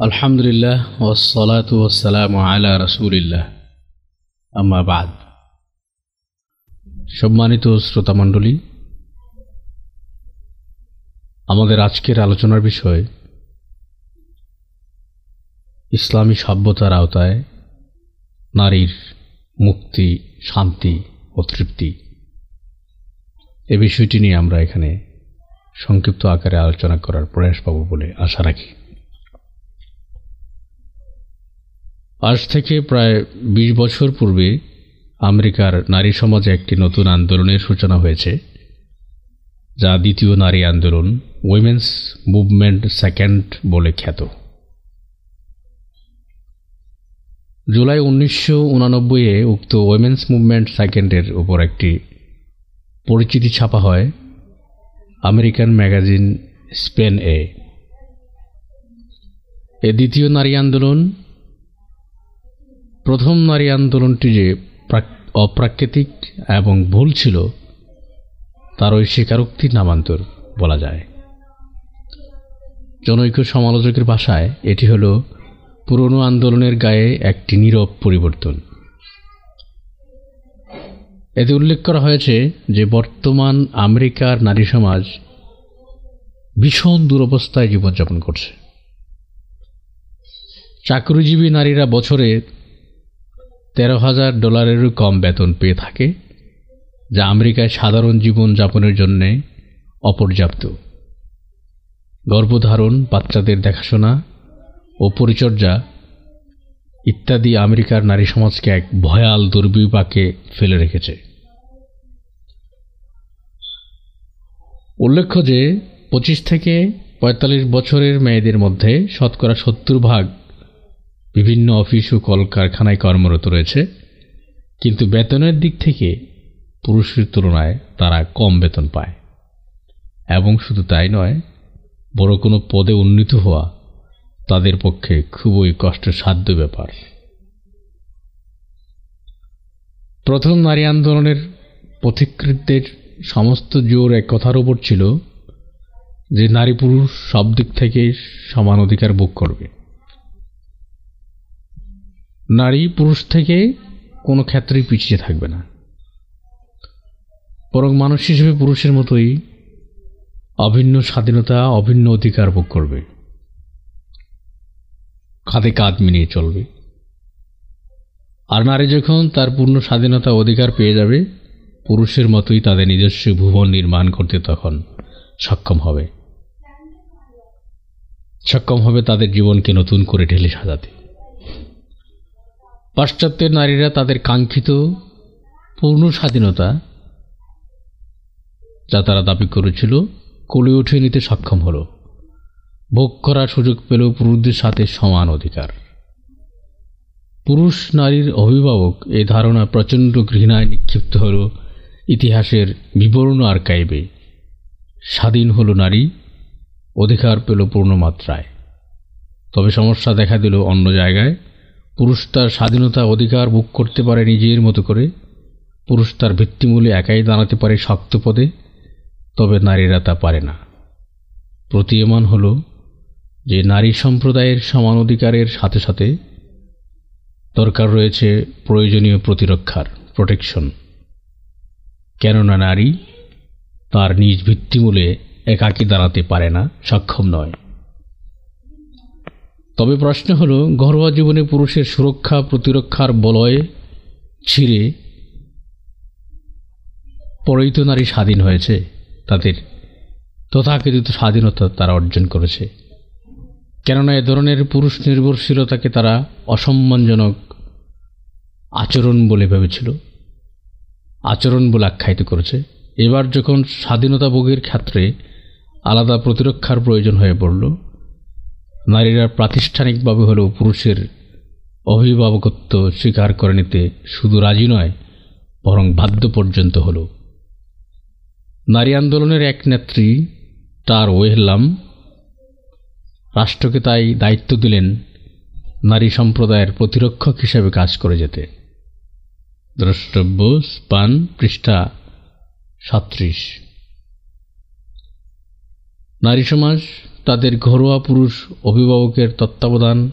আলহামদুলিল্লাহ ওসলাত ওসালাম আলা রসুলিল্লাহ। আম্মাবাদ সম্মানিত শ্রোতামণ্ডলী আমাদের আজকের আলোচনার বিষয় ইসলামী সভ্যতার আওতায় নারীর মুক্তি, শান্তি ও তৃপ্তি। এ বিষয়টি নিয়ে আমরা এখানে সংক্ষিপ্ত আকারে আলোচনা করার প্রয়াস পাব বলে আশা রাখি। আজ থেকে প্রায় ২০ বছর পূর্বে আমেরিকার নারী সমাজে একটি নতুন আন্দোলনের সূচনা হয়েছে, যা দ্বিতীয় নারী আন্দোলন উইমেন্স মুভমেন্ট সেকেন্ড বলে খ্যাত। জুলাই উনিশশো উক্ত উইমেন্স মুভমেন্ট সেকেন্ডের উপর একটি পরিচিতি ছাপা হয় আমেরিকান ম্যাগাজিন স্পেন এ। এ দ্বিতীয় নারী আন্দোলন প্রথম নারী আন্দোলনটি যে অপ্রাকৃতিক এবং ভুল ছিল, তার ওই স্বীকারোক্তির নামান্তর বলা যায়। জনৈক সমালোচকের ভাষায় এটি হল পুরনো আন্দোলনের গায়ে একটি নীরব পরিবর্তন। এতে উল্লেখ করা হয়েছে যে বর্তমান আমেরিকার নারী সমাজ ভীষণ দুরবস্থায় জীবনযাপন করছে। চাকরিজীবী নারীরা বছরে তেরো হাজার ডলারেরও কম বেতন পেয়ে থাকে, যা আমেরিকায় সাধারণ জীবন যাপনের জন্যে অপর্যাপ্ত। গর্ভধারণ, বাচ্চাদের দেখাশোনা ও পরিচর্যা ইত্যাদি আমেরিকার নারী সমাজকে এক ভয়াল দুর্বিপাকে ফেলে রেখেছে। উল্লেখ্য যে, পঁচিশ থেকে পঁয়তাল্লিশ বছরের মেয়েদের মধ্যে শতকরা সত্তর ভাগ বিভিন্ন অফিস ও কলকারখানায় কর্মরত রয়েছে, কিন্তু বেতনের দিক থেকে পুরুষের তুলনায় তারা কম বেতন পায়। এবং শুধু তাই নয়, বড় কোনো পদে উন্নীত হওয়া তাদের পক্ষে খুবই কষ্টসাধ্য ব্যাপার। প্রথম নারী আন্দোলনের পথিকৃতদের সমস্ত জোর এক কথার উপর ছিল যে নারী পুরুষ সব দিক থেকে সমান অধিকার ভোগ করবে। নারী পুরুষ থেকে কোনো ক্ষেত্রেই পিছিয়ে থাকবে না। বরং মানুষ হিসেবে পুরুষের মতোই অভিন্ন স্বাধীনতা, অভিন্ন অধিকার ভোগ করবে। কাঁধে কাঁধ মিলিয়ে চলবে। আর নারী যখন তার পূর্ণ স্বাধীনতা অধিকার পেয়ে যাবে, পুরুষের মতোই তাদের নিজস্ব ভুবন নির্মাণ করতে তখন সক্ষম হবে। সক্ষম হবে তাদের জীবনকে নতুন করে ঢেলে সাজাতে। পাশ্চাত্যের নারীরা তাদের কাঙ্ক্ষিত পূর্ণ স্বাধীনতা যা তারা দাবি করেছিল কোলে উঠে নিতে সক্ষম হল। ভোগ করার সুযোগ পেল পুরুষদের সাথে সমান অধিকার। পুরুষ নারীর অভিভাবক এই ধারণা প্রচণ্ড ঘৃণায় নিক্ষিপ্ত হল। ইতিহাসের বিবরণ আর্কাইবে স্বাধীন হল নারী, অধিকার পেল পূর্ণমাত্রায়। তবে সমস্যা দেখা দিল অন্য জায়গায়। পুরুষ তার স্বাধীনতা অধিকার বুক করতে পারে নিজের মতো করে, পুরুষ তার ভিত্তিমূলে একাই দাঁড়াতে পারে শক্ত পদে, তবে নারীরা তা পারে না। প্রতীয়মান হল যে নারী সম্প্রদায়ের সমান অধিকারের সাথে সাথে দরকার রয়েছে প্রয়োজনীয় প্রতিরক্ষার প্রোটেকশন কেননা নারী তার নিজ ভিত্তিমূলে একাকী দাঁড়াতে পারে না, সক্ষম নয়। তবে প্রশ্ন হলো, ঘরোয়া জীবনে পুরুষের সুরক্ষা, প্রতিরক্ষার বলয় ছিঁড়ে পরেই তো নারী স্বাধীন হয়েছে, তাদের তথাকথিত স্বাধীনতা তারা অর্জন করেছে। কেননা এ ধরনের পুরুষ নির্ভরশীলতাকে তারা অসম্মানজনক আচরণ বলে ভেবেছিল, আচরণ বলে আখ্যায়িত করেছে। এবার যখন স্বাধীনতা ভোগের ক্ষেত্রে আলাদা প্রতিরক্ষার প্রয়োজন হয়ে পড়ল নারীরা প্রাতিষ্ঠানিকভাবে হলেও পুরুষের অভিভাবকত্ব স্বীকার করে নিতে শুধু রাজি নয়, বরং বাধ্য পর্যন্ত হল। নারী আন্দোলনের এক নেত্রী, তার ওয়েহলাম, রাষ্ট্রকে তাই দায়িত্ব দিলেন নারী সম্প্রদায়ের প্রতিরক্ষক হিসেবে কাজ করে যেতে। দ্রষ্টব্য, স্পান, পৃষ্ঠা সাত্রিশ নারী সমাজ তাদের ঘরোয়া পুরুষ অভিভাবকের তত্ত্বাবধান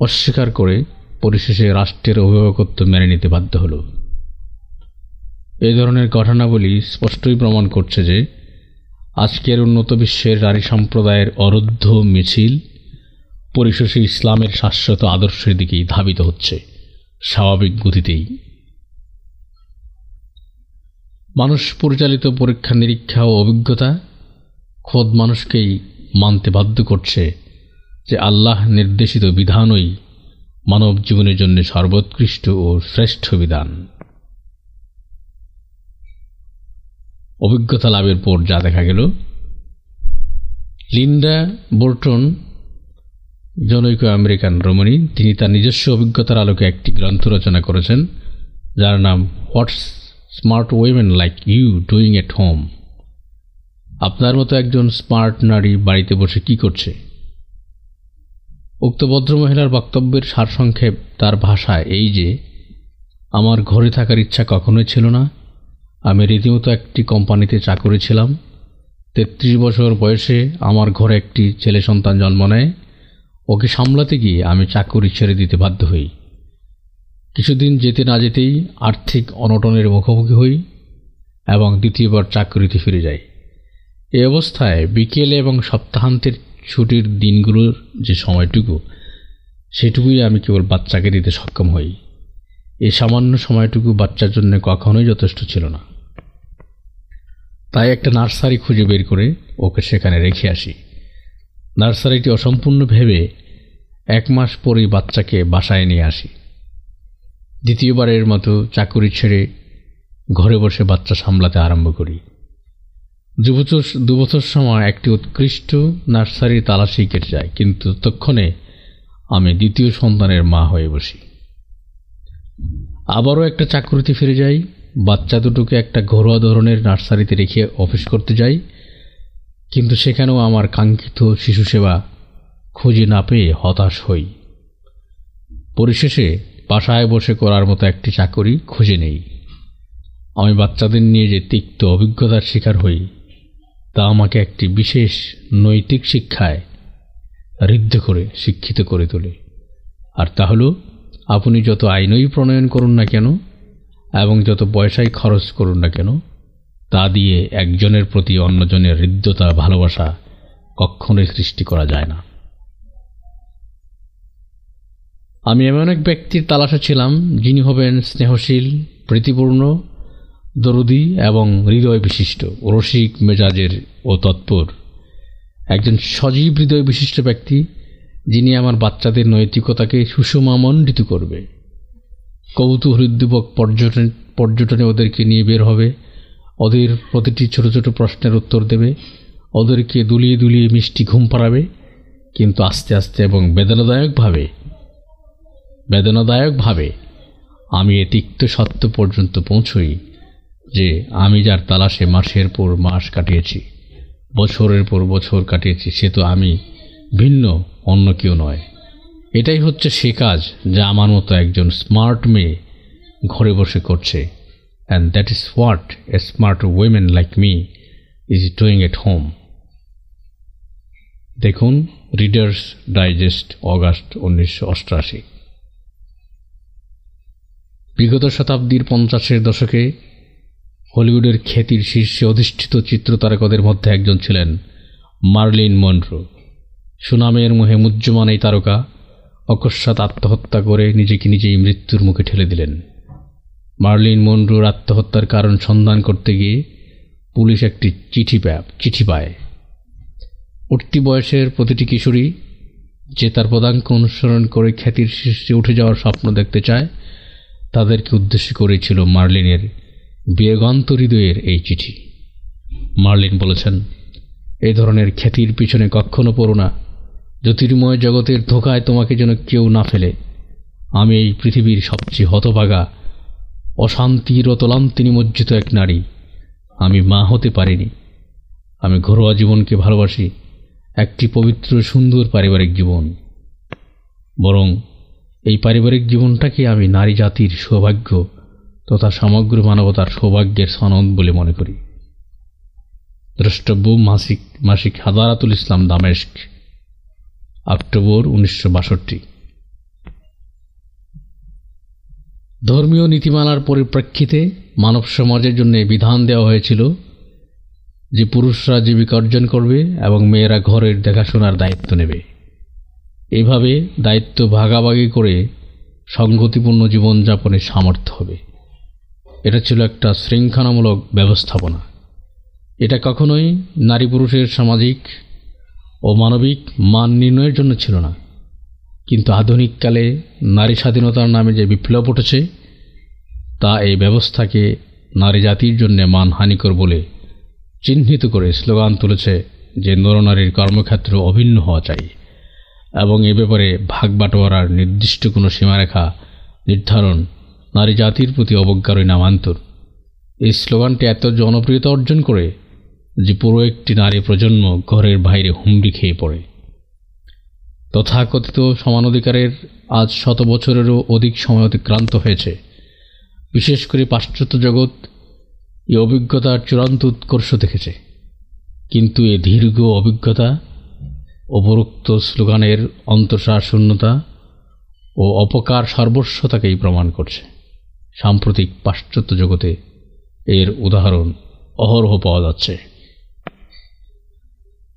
অস্বীকার করে পরিশেষে রাষ্ট্রের অভিভাবকত্ব মেনে নিতে বাধ্য হল। এ ধরনের ঘটনাবলী স্পষ্টই প্রমাণ করছে যে আজকের উন্নত বিশ্বের নারী সম্প্রদায়ের অরুদ্ধ মিছিল পরিশেষে ইসলামের শাশ্বত আদর্শের দিকেই ধাবিত হচ্ছে স্বাভাবিক গতিতেই। মানুষ পরিচালিত পরীক্ষা নিরীক্ষা ও অভিজ্ঞতা খোদ মানুষকেই মানতে বাধ্য করছে যে আল্লাহ নির্দেশিত বিধানই মানব জীবনের জন্য সর্বোৎকৃষ্ট ও শ্রেষ্ঠ বিধান। অভিজ্ঞতা লাভের পর যা দেখা গেল, লিন্ডা বোর্টন জনৈক আমেরিকান রমণী, তিনি তার নিজস্ব অভিজ্ঞতার আলোকে একটি গ্রন্থ রচনা করেছেন, যার নাম what's smart women like you doing at home. আপনার মতো একজন স্মার্ট নারী বাড়িতে বসে কি করছে? উক্ত ভদ্রমহিলার বক্তব্যের সারসংক্ষেপ তার ভাষায় এই যে, আমার ঘরে থাকার ইচ্ছা কখনোই ছিল না। আমি রীতিমতো একটি কোম্পানিতে চাকরি ছিলাম। তেত্রিশ বছর বয়সে আমার ঘরে একটি ছেলে সন্তান জন্ম নেয়। ওকে সামলাতে গিয়ে আমি চাকরি ছেড়ে দিতে বাধ্য হই। কিছুদিন যেতে না যেতেই আর্থিক অনটনের মুখোমুখি হই এবং দ্বিতীয়বার চাকরিতে ফিরে যাই। এ অবস্থায় বিকেলে এবং সপ্তাহান্তের ছুটির দিনগুলোর যে সময়টুকু, সেটুকুই আমি কেবল বাচ্চাকে দিতে সক্ষম হই। এই সামান্য সময়টুকু বাচ্চার জন্য কখনোই যথেষ্ট ছিল না। তাই একটা নার্সারি খুঁজে বের করে ওকে সেখানে রেখে আসি। নার্সারিটি অসম্পূর্ণ ভেবে এক মাস পরেই বাচ্চাকে বাসায় নিয়ে আসি। দ্বিতীয়বারের মতো চাকুরি ছেড়ে ঘরে বসে বাচ্চা সামলাতে আরম্ভ করি। দুবছর দুবছর সময় একটি উৎকৃষ্ট নার্সারি তালাশি কেটে যায়, কিন্তু তক্ষণে আমি দ্বিতীয় সন্তানের মা হয়ে বসি। আবারও একটা চাকরিতে ফিরে যাই, বাচ্চা দুটোকে একটা ঘরোয়া ধরনের নার্সারিতে রেখে অফিস করতে যাই, কিন্তু সেখানেও আমার কাঙ্ক্ষিত শিশু সেবা খুঁজে না পেয়ে হতাশ হই। পরিশেষে বাসায় বসে করার মতো একটি চাকরি খুঁজে নেই। আমি বাচ্চাদের নিয়ে যে তিক্ত অভিজ্ঞতার শিকার হই তা আমাকে একটি বিশেষ নৈতিক শিক্ষায় ঋদ্ধ করে, শিক্ষিত করে তোলে। আর তা হলো, আপনি যত আইনই প্রণয়ন করুন না কেন, এবং যত পয়সাই খরচ করুন না কেন, তা দিয়ে একজনের প্রতি অন্যজনের হৃদ্যতা ভালোবাসা কখনোই সৃষ্টি করা যায় না। আমি এমন এক ব্যক্তির তালাশে ছিলাম, যিনি হবেন স্নেহশীল, প্রীতিপূর্ণ দরদি এবং হৃদয় বিশিষ্ট, রসিক, মেজাজের ও তৎপর। একজন সজীব হৃদয় বিশিষ্ট ব্যক্তি, যিনি আমার বাচ্চাদের নৈতিকতাকে সুষমামণ্ডিত করবে। কৌতূহলোদ্দীপক পর্যটন, পর্যটনে ওদেরকে নিয়ে বের হবে। ওদের প্রতিটি ছোট ছোট প্রশ্নের উত্তর দেবে। ওদেরকে দুলিয়ে দুলিয়ে মিষ্টি ঘুম পাড়াবে। কিন্তু আস্তে আস্তে এবং বেদনাদায়কভাবে বেদনাদায়কভাবে আমি এ তিক্ত সত্য পর্যন্ত পৌঁছই। যে আমি যার তালাশে মাসের পর মাস কাটিয়েছি, বছরের পর বছর কাটিয়েছি, সে তো আমি, ভিন্ন, অন্য কেউ নয়। এটাই হচ্ছে সে কাজ যা আমার মতো একজন স্মার্ট মেয়ে ঘরে বসে করছে। And that is what a smart women like me is doing at home দেখুন রিডার্স ডাইজেস্ট অগাস্ট উনিশশো অষ্টআশি। বিগত শতাব্দীর পঞ্চাশের দশকে হলিউডের খ্যাতির শীর্ষে অধিষ্ঠিত চিত্রতারকদের মধ্যে একজন ছিলেন মার্লিন মনরো। সুনামের মুহে মুহ্যমান এই তারকা অকস্মাৎ আত্মহত্যা করে নিজেকে নিজেই মৃত্যুর মুখে ঠেলে দিলেন। মার্লিন মনরোর আত্মহত্যার কারণ সন্ধান করতে গিয়ে পুলিশ একটি চিঠি পায় চিঠি পায়। উঠতি বয়সের প্রতিটি কিশোরী যে তার পদাঙ্ক অনুসরণ করে খ্যাতির শীর্ষে উঠে যাওয়ার স্বপ্ন দেখতে চায়, তাদেরকে উদ্দেশ্য করেই ছিল মার্লিনের বিয়োগান্ত হৃদয়ের এই চিঠি। মার্লিন বলেছেন এই ধরনের খ্যাতির পিছনে কখনো পড়ো না। জ্যোতির্ময় জগতের ধোকায় তোমাকে যেন কেউ না ফেলে। আমি এই পৃথিবীর সবচেয়ে হতভাগা অশান্তির অতলান্তি এক নারী। আমি মা হতে পারিনি। আমি ঘরোয়া জীবনকে ভালোবাসি, একটি পবিত্র, সুন্দর পারিবারিক জীবন। বরং এই পারিবারিক জীবনটাকে আমি নারী জাতির সৌভাগ্য তথা সমগ্র মানবতার সৌভাগ্যের সনদ বলে মনে করি। দ্রষ্টব্য মাসিক মাসিক হাদারাতুল ইসলাম দামেস্ক, অক্টোবর উনিশশো বাষট্টি। ধর্মীয় নীতিমালার পরিপ্রেক্ষিতে মানব সমাজের জন্য বিধান দেওয়া হয়েছিল যে পুরুষরা জীবিকা অর্জন করবে এবং মেয়েরা ঘরের দেখাশোনার দায়িত্ব নেবে। এভাবে দায়িত্ব ভাগাভাগি করে সংগতিপূর্ণ জীবনযাপনের সামর্থ্য হবে। এটা ছিল একটা শৃঙ্খলামূলক ব্যবস্থাপনা। এটা কখনোই নারী পুরুষের সামাজিক ও মানবিক মান নির্ণয়ের জন্য ছিল না। কিন্তু আধুনিককালে নারী স্বাধীনতার নামে যে বিপ্লব উঠেছে, তা এই ব্যবস্থাকে নারী জাতির জন্য মানহানিকর বলে চিহ্নিত করে স্লোগান তুলেছে যে নরনারীর কর্মক্ষেত্র অভিন্ন হওয়া চাই এবং এ ব্যাপারে ভাগ বাটোয়ারার নির্দিষ্ট কোনো সীমারেখা নির্ধারণ নারী জাতির প্রতি অবজ্ঞারই নামান্তর। এই স্লোগানটি এত জনপ্রিয়তা অর্জন করে যে পুরো একটি নারী প্রজন্ম ঘরের বাইরে হুমড়ি খেয়ে পড়ে। তথাকথিত সমানাধিকারের আজ শত বছরেরও অধিক সময় অতিক্রান্ত হয়েছে। বিশেষ করে পাশ্চাত্য জগৎ এই অভিজ্ঞতার চূড়ান্ত উৎকর্ষ দেখেছে। কিন্তু এ দীর্ঘ অভিজ্ঞতা, উপরোক্ত স্লোগানের অন্তঃসার শূন্যতা ও অপকার সর্বস্বতাকেই প্রমাণ করছে। সাম্প্রতিক পাশ্চাত্য জগতে এর উদাহরণ অহরহ পাওয়া যাচ্ছে।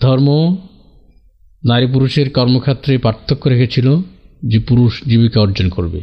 ধর্ম নারী পুরুষের কর্মক্ষেত্রে পার্থক্য রেখেছিল যে পুরুষ জীবিকা অর্জন করবে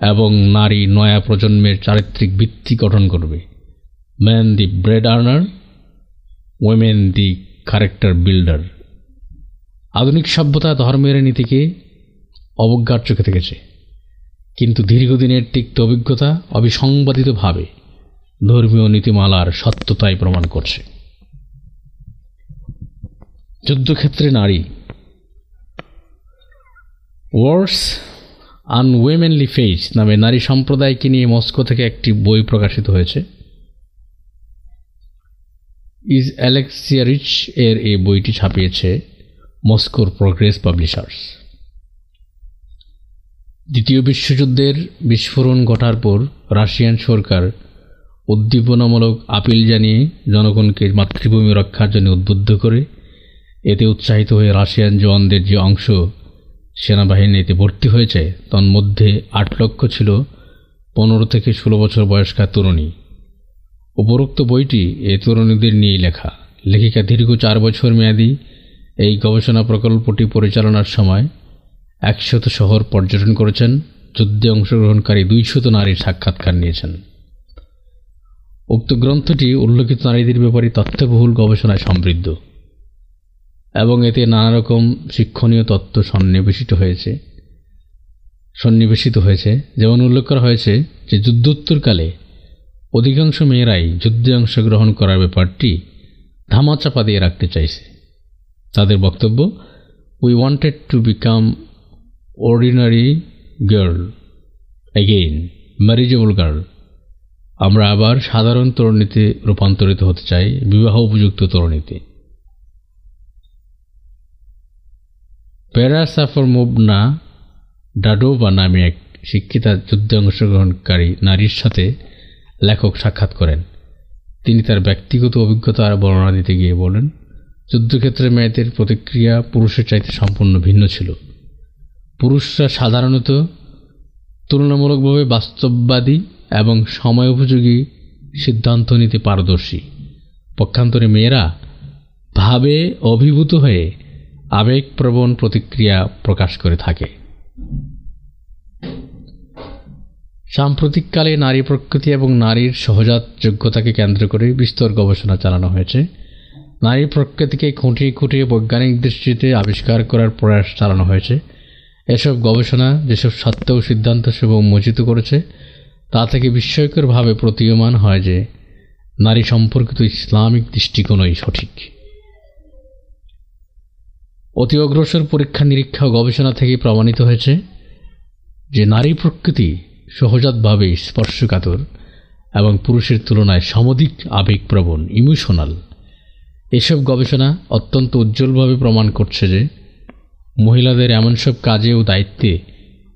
এবং নারী নয়া প্রজন্মের চারিত্রিক ভিত্তি গঠন করবে। Man the bread earner women the character builder আধুনিক সভ্যতা ধর্মের নীতিকে অবজ্ঞার চোখে থেকেছে কিন্তু দীর্ঘদিনের তিক্ত অভিজ্ঞতা অবিসংবাদিতভাবে ধর্মীয় নীতিমালার সত্যতাই প্রমাণ করছে। যুদ্ধক্ষেত্রে নারী ওয়ার্স আনওয়েমেনলি ফেস নামে নারী সম্প্রদায়কে নিয়ে মস্কো থেকে একটি বই প্রকাশিত হয়েছে। ইজ অ্যালেক্সিয়া রিচ এর এই বইটি ছাপিয়েছে মস্কোর প্রগ্রেস পাবলিশার্স। দ্বিতীয় বিশ্বযুদ্ধের বিস্ফোরণ ঘটার পর রাশিয়ান সরকার উদ্দীপনামূলক আপিল জানিয়ে জনগণকে মাতৃভূমি রক্ষার জন্য উদ্বুদ্ধ করে, এতে উৎসাহিত হয়ে রাশিয়ান জওয়ানদের যে অংশ সেনাবাহিনীতে ভর্তি হয়েছে তন্মধ্যে আট লক্ষ ছিল পনেরো থেকে ষোলো বছর বয়স্কা তরুণী। উপরোক্ত বইটি এ তরুণীদের নিয়েই লেখা। লেখিকা দীর্ঘ চার বছর মেয়াদী এই গবেষণা প্রকল্পটি পরিচালনার সময় একশত শহর পর্যটন করেছেন, যুদ্ধে অংশগ্রহণকারী দুইশত নারীর সাক্ষাৎকার নিয়েছেন। উক্ত গ্রন্থটি উল্লেখিত নারীদের ব্যাপারে তথ্যবহুল গবেষণায় সমৃদ্ধ এবং এতে নানা রকম শিক্ষণীয় তত্ত্ব সন্নিবেশিত হয়েছে। সন্নিবেশিত হয়েছে, যেমন উল্লেখ করা হয়েছে যে যুদ্ধোত্তরকালে অধিকাংশ মেয়েরাই যুদ্ধে অংশগ্রহণ করার ব্যাপারটি ধামাচাপা দিয়ে রাখতে চাইছে। তাদের বক্তব্য we wanted to become ordinary girl again marriageable girl আমরা আবার সাধারণ তরুণীতে রূপান্তরিত হতে চাই, বিবাহ উপযুক্ত তরুণীতে। প্যারাসাফর মুবনা ডাডোবা নামে এক শিক্ষিতা যুদ্ধে অংশগ্রহণকারী নারীর সাথে লেখক সাক্ষাৎ করেন। তিনি তার ব্যক্তিগত অভিজ্ঞতার বর্ণনা দিতে গিয়ে বলেন, যুদ্ধক্ষেত্রে মেয়েদের প্রতিক্রিয়া পুরুষের চাইতে সম্পূর্ণ ভিন্ন ছিল। পুরুষরা সাধারণত তুলনামূলকভাবে বাস্তববাদী এবং সময় উপযোগী সিদ্ধান্ত নিতে পারদর্শী। পক্ষান্তরে মেয়েরা ভাবে অভিভূত হয়ে আবেগপ্রবণ প্রতিক্রিয়া প্রকাশ করে থাকে। সাম্প্রতিককালে নারী প্রকৃতি এবং নারীর সহজাত যোগ্যতাকে কেন্দ্র করে বিস্তর গবেষণা চালানো হয়েছে। নারী প্রকৃতিকে খুঁটিয়ে খুঁটিয়ে বৈজ্ঞানিক দৃষ্টিতে আবিষ্কার করার প্রয়াস চালানো হয়েছে। এসব গবেষণা, যেসব সত্য ও সিদ্ধান্ত সেব উন্মোচিত করেছে, তা থেকে বিস্ময়করভাবে প্রতীয়মান হয় যে নারী সম্পর্কিত ইসলামিক দৃষ্টিকোণই সঠিক। অতি অগ্রসর পরীক্ষা নিরীক্ষা ও গবেষণা থেকে প্রমাণিত হয়েছে যে নারী প্রকৃতি সহজাতভাবে স্পর্শকাতর এবং পুরুষের তুলনায় সমধিক আবেগপ্রবণ, ইমোশনাল। এসব গবেষণা অত্যন্ত উজ্জ্বলভাবে প্রমাণ করছে যে মহিলাদের এমন সব কাজে ও দায়িত্বে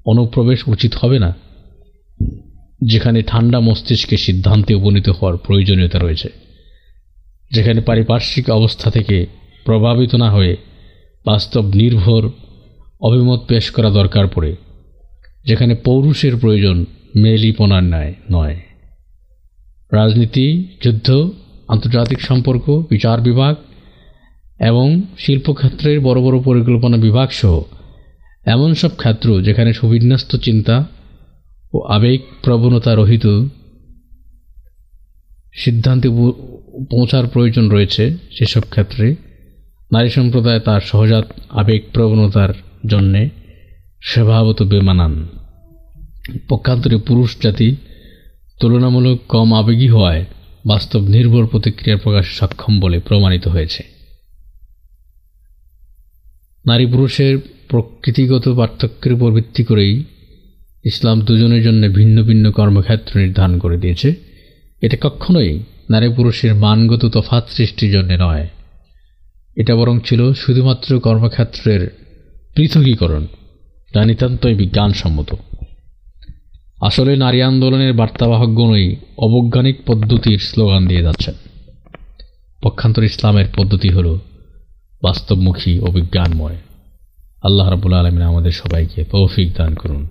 অনুপ্রবেশ উচিত হবে না, যেখানে ঠান্ডা মস্তিষ্কে সিদ্ধান্তে উপনীত হওয়ার প্রয়োজনীয়তা রয়েছে, যেখানে পারিপার্শ্বিক অবস্থা থেকে প্রভাবিত না হয়ে বাস্তব নির্ভর অভিমত পেশ করা দরকার পড়ে, যেখানে পৌরুষের প্রয়োজন মেলিপনার ন্যায় নয়। রাজনীতি, যুদ্ধ, আন্তর্জাতিক সম্পর্ক, বিচার বিভাগ এবং শিল্পক্ষেত্রের বড় বড় পরিকল্পনা বিভাগ সহ এমন সব ক্ষেত্র যেখানে সুবিন্যস্ত চিন্তা ও আবেগ প্রবণতা রহিত সিদ্ধান্তে পৌঁছার প্রয়োজন রয়েছে সেসব ক্ষেত্রে নারী সম্প্রদায় তার সহজাত আবেগ প্রবণতার জন্যে স্বভাবত বেমানান। পক্ষান্তরে পুরুষ জাতি তুলনামূলক কম আবেগী হওয়ায় বাস্তব নির্ভর প্রতিক্রিয়া প্রকাশে সক্ষম বলে প্রমাণিত হয়েছে। নারী পুরুষের প্রকৃতিগত পার্থক্যের উপর ভিত্তি করেই ইসলাম দুজনের জন্য ভিন্ন ভিন্ন কর্মক্ষেত্র নির্ধারণ করে দিয়েছে। এটা কখনোই নারী পুরুষের মানগত তফাৎ সৃষ্টির জন্য নয়। এটা বরং ছিল শুধুমাত্র কর্মক্ষেত্রের পৃথকীকরণ, যা নিতান্তই বিজ্ঞানসম্মত। আসলে নারী আন্দোলনের বার্তাবাহকগণই অবৈজ্ঞানিক পদ্ধতির স্লোগান দিয়ে যাচ্ছেন পক্ষান্তর ইসলামের পদ্ধতি হল বাস্তবমুখী ও বিজ্ঞানময়। আল্লাহ রাবুল আলমিন আমাদের সবাইকে তৌফিক দান করুন।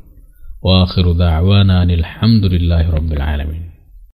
ওয়াখিরুদা আওয়ানা আনিল হামদুলিল্লাহ রবিল আলমিন।